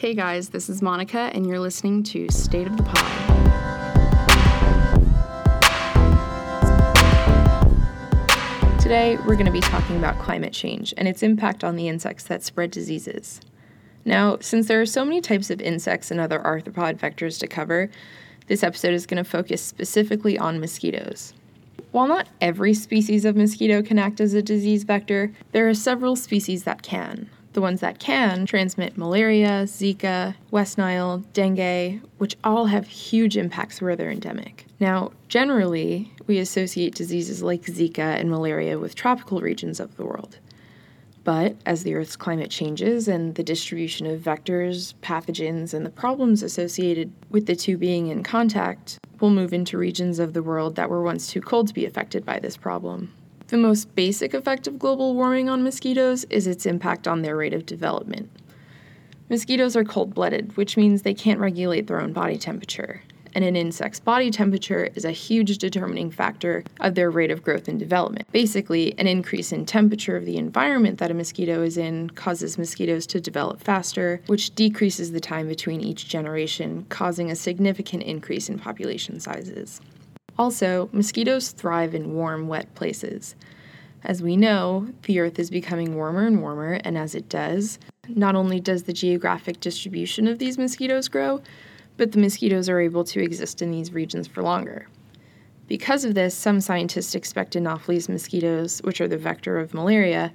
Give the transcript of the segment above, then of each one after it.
Hey guys, this is Monica, and you're listening to State of the Pod. Today, we're going to be talking about climate change and its impact on the insects that spread diseases. Now, since there are so many types of insects and other arthropod vectors to cover, this episode is going to focus specifically on mosquitoes. While not every species of mosquito can act as a disease vector, there are several species that can. The ones that can transmit malaria, Zika, West Nile, dengue, which all have huge impacts where they're endemic. Now, generally, we associate diseases like Zika and malaria with tropical regions of the world. But as the Earth's climate changes and the distribution of vectors, pathogens, and the problems associated with the two being in contact, we'll move into regions of the world that were once too cold to be affected by this problem. The most basic effect of global warming on mosquitoes is its impact on their rate of development. Mosquitoes are cold blooded, which means they can't regulate their own body temperature. And an insect's body temperature is a huge determining factor of their rate of growth and development. Basically, an increase in temperature of the environment that a mosquito is in causes mosquitoes to develop faster, which decreases the time between each generation, causing a significant increase in population sizes. Also, mosquitoes thrive in warm, wet places. As we know, the Earth is becoming warmer and warmer, and as it does, not only does the geographic distribution of these mosquitoes grow, but the mosquitoes are able to exist in these regions for longer. Because of this, some scientists expect Anopheles mosquitoes, which are the vector of malaria,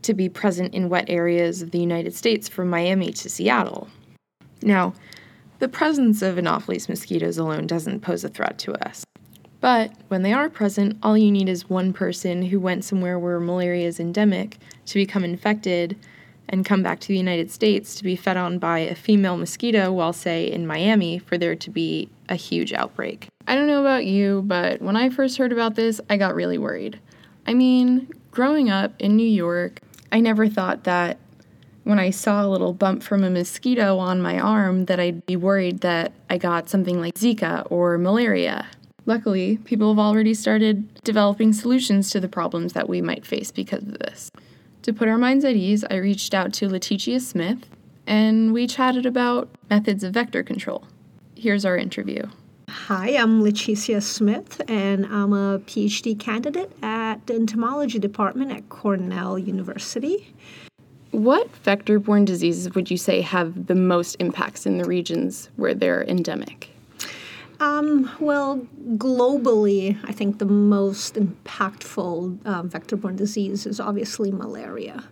to be present in wet areas of the United States from Miami to Seattle. Now, the presence of Anopheles mosquitoes alone doesn't pose a threat to us. But when they are present, all you need is one person who went somewhere where malaria is endemic to become infected and come back to the United States to be fed on by a female mosquito while, say, in Miami for there to be a huge outbreak. I don't know about you, but when I first heard about this, I got really worried. I mean, growing up in New York, I never thought that when I saw a little bump from a mosquito on my arm that I'd be worried that I got something like Zika or malaria. Luckily, people have already started developing solutions to the problems that we might face because of this. To put our minds at ease, I reached out to Letitia Smith and we chatted about methods of vector control. Here's our interview. Hi, I'm Leticia Smith, and I'm a PhD candidate at the entomology department at Cornell University. What vector borne diseases would you say have the most impacts in the regions where they're endemic? Um, well, globally, I think the most impactful um, vector borne disease is obviously malaria.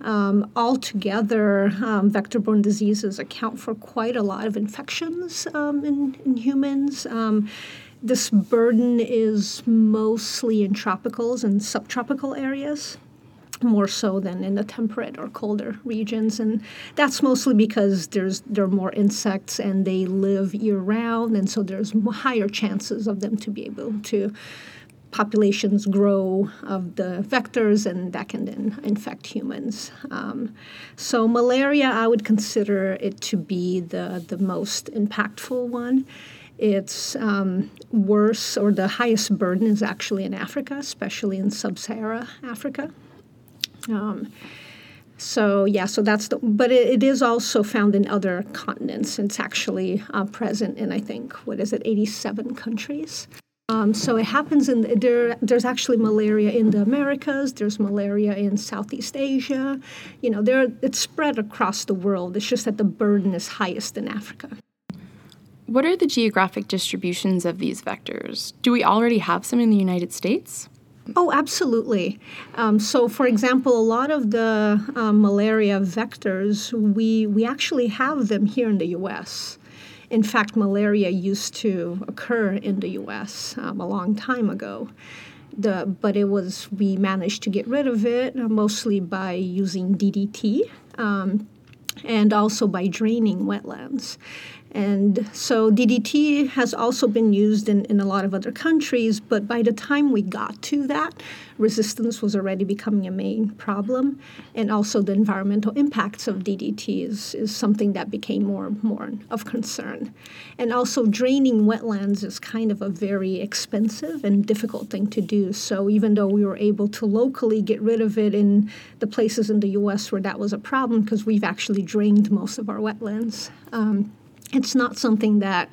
Um, altogether, um, vector borne diseases account for quite a lot of infections um, in, in humans. Um, this burden is mostly in tropicals and subtropical areas more so than in the temperate or colder regions and that's mostly because there's there are more insects and they live year round and so there's higher chances of them to be able to populations grow of the vectors and that can then infect humans. Um, so malaria i would consider it to be the the most impactful one. It's um, worse or the highest burden is actually in africa especially in sub-sahara africa um, so yeah, so that's the. But it, it is also found in other continents. It's actually uh, present in I think what is it, 87 countries. Um, so it happens in there. There's actually malaria in the Americas. There's malaria in Southeast Asia. You know, there it's spread across the world. It's just that the burden is highest in Africa. What are the geographic distributions of these vectors? Do we already have some in the United States? Oh, absolutely. Um, so, for example, a lot of the um, malaria vectors, we, we actually have them here in the U.S. In fact, malaria used to occur in the U.S. Um, a long time ago. The, but it was we managed to get rid of it uh, mostly by using DDT um, and also by draining wetlands. And so DDT has also been used in, in a lot of other countries, but by the time we got to that, resistance was already becoming a main problem. And also the environmental impacts of DDT is, is something that became more more of concern. And also draining wetlands is kind of a very expensive and difficult thing to do. So even though we were able to locally get rid of it in the places in the US where that was a problem, because we've actually drained most of our wetlands. Um, it's not something that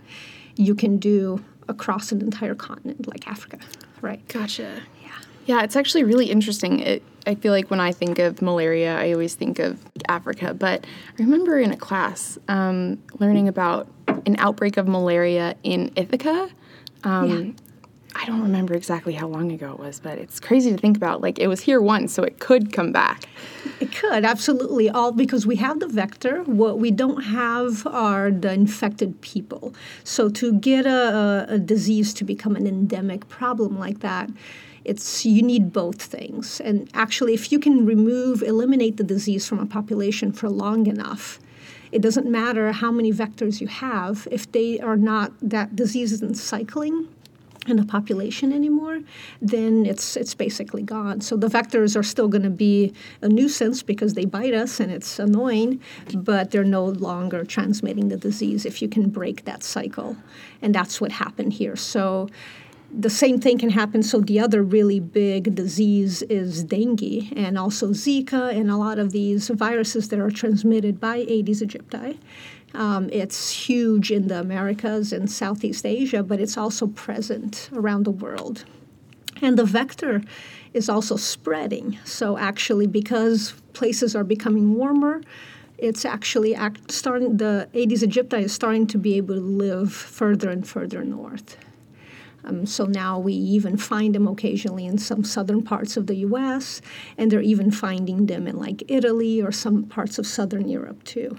you can do across an entire continent like Africa, right? Gotcha. Yeah. Yeah, it's actually really interesting. It, I feel like when I think of malaria, I always think of Africa. But I remember in a class um, learning about an outbreak of malaria in Ithaca. Um, yeah. I don't remember exactly how long ago it was, but it's crazy to think about. Like it was here once, so it could come back. It could absolutely all because we have the vector. What we don't have are the infected people. So to get a, a disease to become an endemic problem like that, it's you need both things. And actually, if you can remove, eliminate the disease from a population for long enough, it doesn't matter how many vectors you have if they are not that disease isn't cycling in the population anymore, then it's it's basically gone. So the vectors are still going to be a nuisance because they bite us and it's annoying, but they're no longer transmitting the disease if you can break that cycle. And that's what happened here. So the same thing can happen. So the other really big disease is dengue and also Zika and a lot of these viruses that are transmitted by Aedes aegypti. Um, it's huge in the Americas and Southeast Asia, but it's also present around the world. And the vector is also spreading. So, actually, because places are becoming warmer, it's actually act, starting, the Aedes aegypti is starting to be able to live further and further north. Um, so now we even find them occasionally in some southern parts of the US, and they're even finding them in like Italy or some parts of southern Europe too.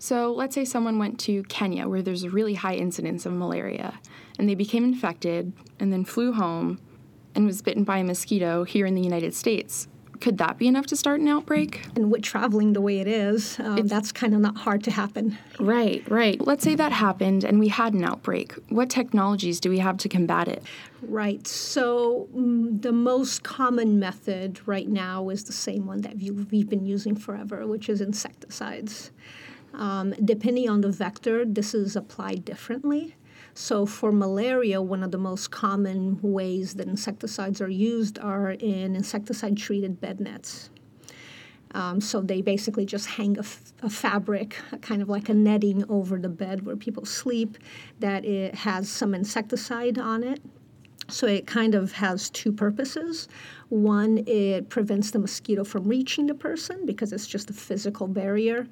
So let's say someone went to Kenya where there's a really high incidence of malaria and they became infected and then flew home and was bitten by a mosquito here in the United States. Could that be enough to start an outbreak? And with traveling the way it is, um, that's kind of not hard to happen. Right, right. Let's say that happened and we had an outbreak. What technologies do we have to combat it? Right. So mm, the most common method right now is the same one that we've been using forever, which is insecticides. Um, depending on the vector, this is applied differently. So, for malaria, one of the most common ways that insecticides are used are in insecticide treated bed nets. Um, so, they basically just hang a, f- a fabric, kind of like a netting over the bed where people sleep, that it has some insecticide on it so it kind of has two purposes. One, it prevents the mosquito from reaching the person because it's just a physical barrier,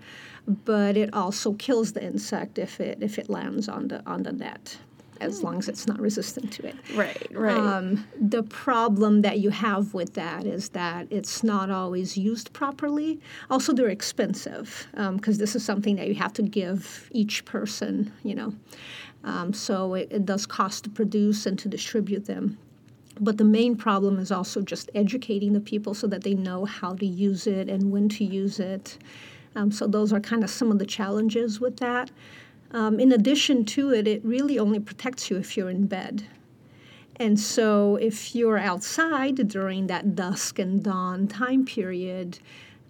but it also kills the insect if it if it lands on the on the net as long as it's not resistant to it. Right, right. Um, the problem that you have with that is that it's not always used properly. Also, they're expensive because um, this is something that you have to give each person, you know. Um, so it, it does cost to produce and to distribute them. But the main problem is also just educating the people so that they know how to use it and when to use it. Um, so those are kind of some of the challenges with that. Um, in addition to it, it really only protects you if you're in bed. And so if you're outside during that dusk and dawn time period,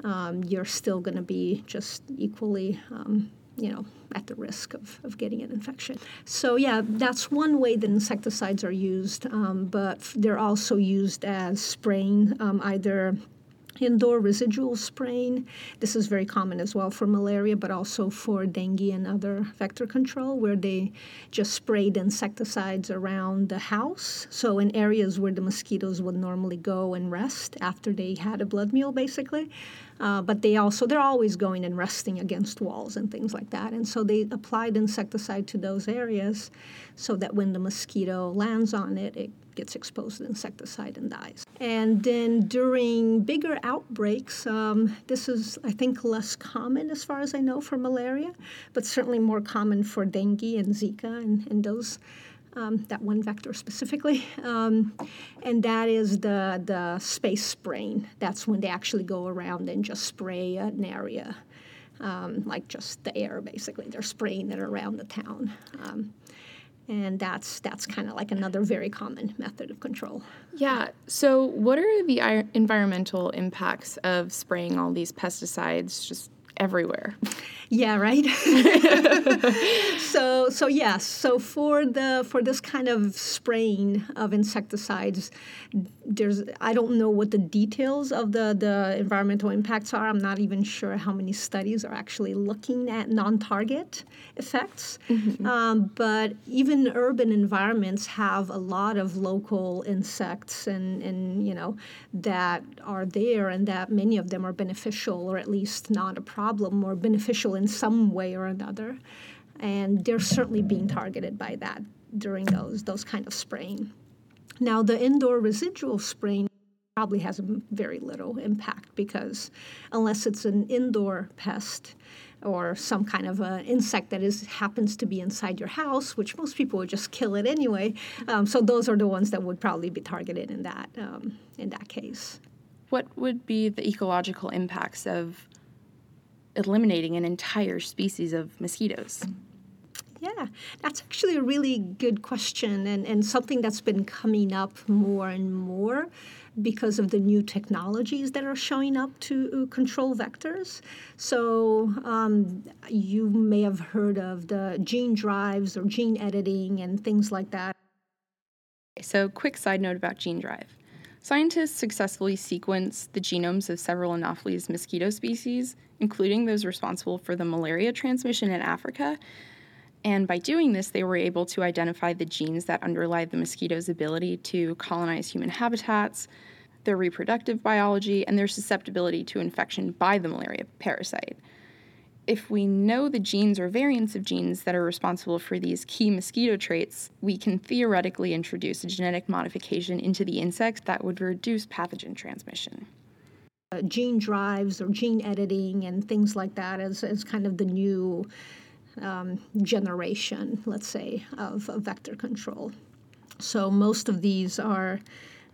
um, you're still going to be just equally, um, you know, at the risk of, of getting an infection. So, yeah, that's one way that insecticides are used, um, but they're also used as spraying um, either indoor residual spraying. This is very common as well for malaria, but also for dengue and other vector control, where they just sprayed insecticides around the house. So, in areas where the mosquitoes would normally go and rest after they had a blood meal, basically. Uh, but they also they're always going and resting against walls and things like that and so they applied insecticide to those areas so that when the mosquito lands on it it gets exposed to insecticide and dies. And then during bigger outbreaks, um, this is, I think, less common as far as I know for malaria, but certainly more common for dengue and Zika and, and those. Um, that one vector specifically, um, and that is the the space spraying. That's when they actually go around and just spray an area um, like just the air, basically. They're spraying it around the town. And that's that's kind of like another very common method of control. Yeah. So, what are the environmental impacts of spraying all these pesticides just everywhere? Yeah, right. so so yes. So for the for this kind of spraying of insecticides, there's I don't know what the details of the the environmental impacts are. I'm not even sure how many studies are actually looking at non-target effects. Mm-hmm. Um, but even urban environments have a lot of local insects and and you know that are there and that many of them are beneficial or at least not a problem or beneficial in some way or another. And they're certainly being targeted by that during those, those kind of spraying. Now, the indoor residual spraying probably has very little impact because unless it's an indoor pest or some kind of an insect that is happens to be inside your house, which most people would just kill it anyway. Um, so those are the ones that would probably be targeted in that um, in that case. What would be the ecological impacts of eliminating an entire species of mosquitoes? Yeah, that's actually a really good question and, and something that's been coming up more and more because of the new technologies that are showing up to control vectors. So, um, you may have heard of the gene drives or gene editing and things like that. So, quick side note about gene drive. Scientists successfully sequenced the genomes of several Anopheles mosquito species, including those responsible for the malaria transmission in Africa. And by doing this, they were able to identify the genes that underlie the mosquito's ability to colonize human habitats, their reproductive biology, and their susceptibility to infection by the malaria parasite if we know the genes or variants of genes that are responsible for these key mosquito traits, we can theoretically introduce a genetic modification into the insect that would reduce pathogen transmission. Uh, gene drives or gene editing and things like that as, as kind of the new um, generation, let's say, of, of vector control. So most of these are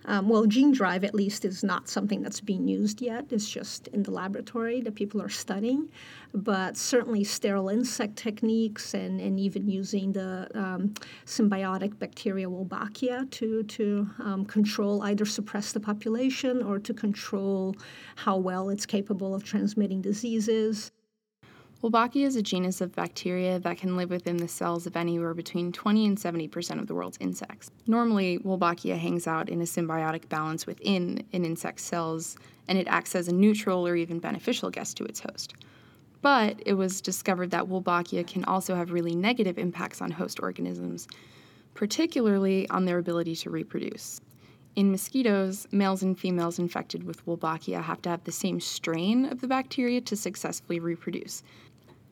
um, well, gene drive at least is not something that's being used yet. It's just in the laboratory that people are studying. But certainly, sterile insect techniques and, and even using the um, symbiotic bacteria Wolbachia to, to um, control, either suppress the population or to control how well it's capable of transmitting diseases. Wolbachia is a genus of bacteria that can live within the cells of anywhere between 20 and 70% of the world's insects. Normally, Wolbachia hangs out in a symbiotic balance within an insect's cells, and it acts as a neutral or even beneficial guest to its host. But it was discovered that Wolbachia can also have really negative impacts on host organisms, particularly on their ability to reproduce. In mosquitoes, males and females infected with Wolbachia have to have the same strain of the bacteria to successfully reproduce.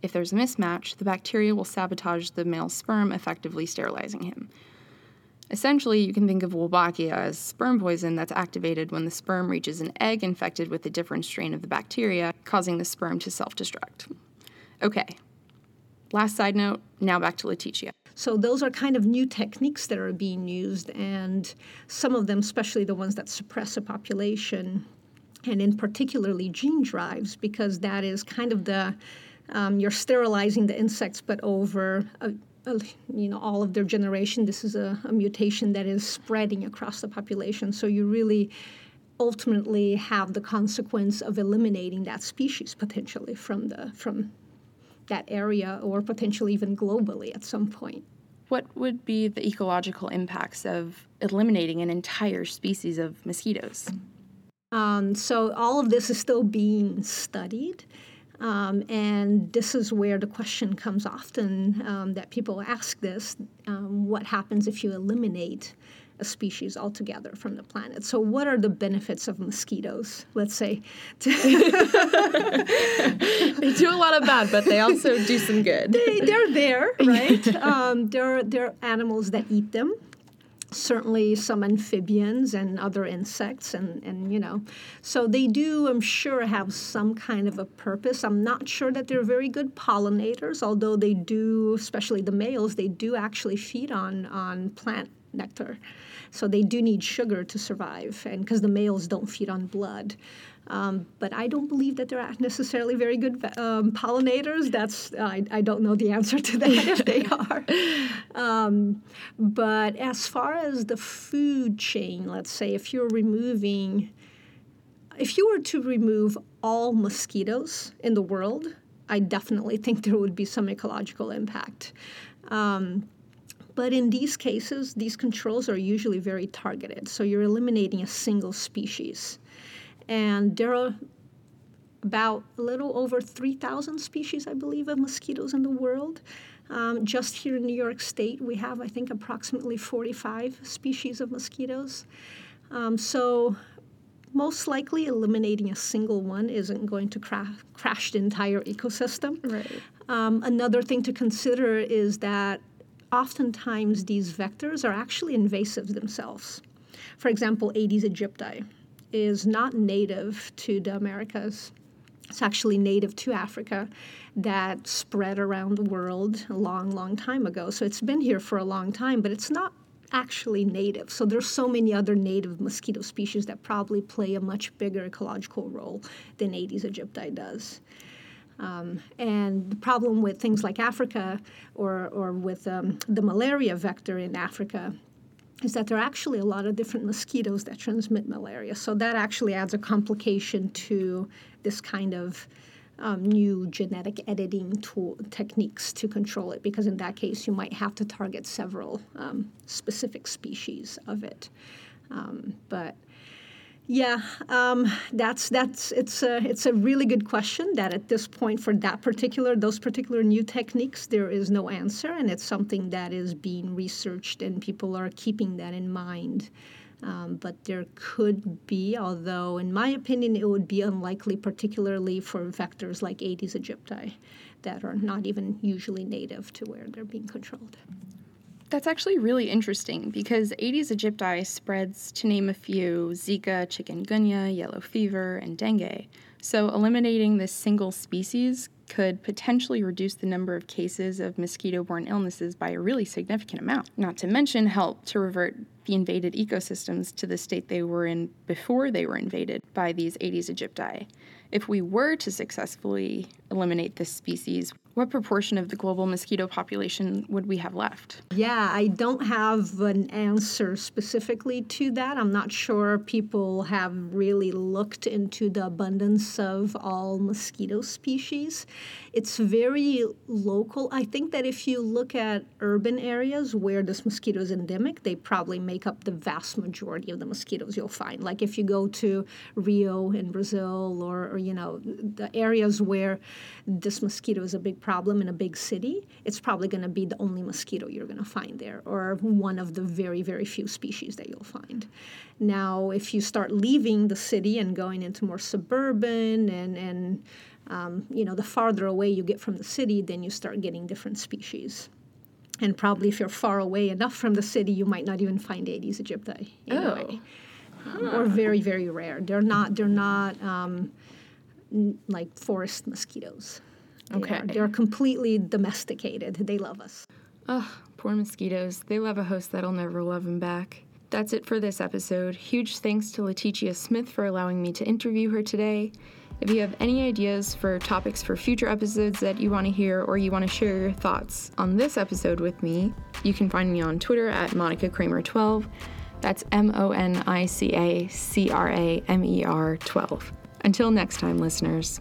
If there's a mismatch, the bacteria will sabotage the male's sperm, effectively sterilizing him. Essentially, you can think of Wolbachia as sperm poison that's activated when the sperm reaches an egg infected with a different strain of the bacteria, causing the sperm to self destruct. Okay, last side note, now back to Leticia. So, those are kind of new techniques that are being used, and some of them, especially the ones that suppress a population, and in particularly gene drives, because that is kind of the um, you're sterilizing the insects, but over a, a, you know all of their generation. This is a, a mutation that is spreading across the population. So you really ultimately have the consequence of eliminating that species potentially from the from that area or potentially even globally at some point. What would be the ecological impacts of eliminating an entire species of mosquitoes? Um, so all of this is still being studied. Um, and this is where the question comes often um, that people ask this um, what happens if you eliminate a species altogether from the planet? So, what are the benefits of mosquitoes, let's say? they do a lot of bad, but they also do some good. They, they're there, right? Um, they're, they're animals that eat them certainly some amphibians and other insects and, and you know so they do i'm sure have some kind of a purpose i'm not sure that they're very good pollinators although they do especially the males they do actually feed on on plant nectar. So they do need sugar to survive, and because the males don't feed on blood. Um, but I don't believe that they're necessarily very good um, pollinators. That's I, I don't know the answer to that if they are. Um, but as far as the food chain, let's say if you're removing, if you were to remove all mosquitoes in the world, I definitely think there would be some ecological impact. But in these cases, these controls are usually very targeted. So you're eliminating a single species. And there are about a little over 3,000 species, I believe, of mosquitoes in the world. Um, just here in New York State, we have, I think, approximately 45 species of mosquitoes. Um, so, most likely, eliminating a single one isn't going to cra- crash the entire ecosystem. Right. Um, another thing to consider is that oftentimes these vectors are actually invasive themselves. For example, Aedes aegypti is not native to the Americas. It's actually native to Africa that spread around the world a long, long time ago. So it's been here for a long time, but it's not actually native. So there's so many other native mosquito species that probably play a much bigger ecological role than Aedes aegypti does. Um, and the problem with things like Africa or, or with um, the malaria vector in Africa is that there are actually a lot of different mosquitoes that transmit malaria. So that actually adds a complication to this kind of um, new genetic editing tool techniques to control it, because in that case, you might have to target several um, specific species of it. Um, but yeah, um, that's that's it's a it's a really good question. That at this point, for that particular those particular new techniques, there is no answer, and it's something that is being researched, and people are keeping that in mind. Um, but there could be, although in my opinion, it would be unlikely, particularly for vectors like Aedes aegypti, that are not even usually native to where they're being controlled. That's actually really interesting because Aedes aegypti spreads, to name a few, Zika, chikungunya, yellow fever, and dengue. So eliminating this single species could potentially reduce the number of cases of mosquito borne illnesses by a really significant amount. Not to mention, help to revert the invaded ecosystems to the state they were in before they were invaded by these Aedes aegypti. If we were to successfully eliminate this species, what proportion of the global mosquito population would we have left? Yeah, I don't have an answer specifically to that. I'm not sure people have really looked into the abundance of all mosquito species. It's very local. I think that if you look at urban areas where this mosquito is endemic, they probably make up the vast majority of the mosquitoes you'll find. Like if you go to Rio in Brazil or, or you know, the areas where this mosquito is a big problem in a big city, it's probably going to be the only mosquito you're going to find there, or one of the very, very few species that you'll find. Now, if you start leaving the city and going into more suburban and, and um, you know, the farther away you get from the city, then you start getting different species. And probably if you're far away enough from the city, you might not even find Aedes aegypti anyway. Oh. Um, or very, very rare. They're not. They're not um, like forest mosquitoes. They Okay. Are, they're completely domesticated. They love us. Ugh, poor mosquitoes. They love a host that'll never love them back. That's it for this episode. Huge thanks to Letitia Smith for allowing me to interview her today. If you have any ideas for topics for future episodes that you want to hear or you want to share your thoughts on this episode with me, you can find me on Twitter at Monica Cramer12. That's M O N I C A C R A M E R 12. Until next time, listeners.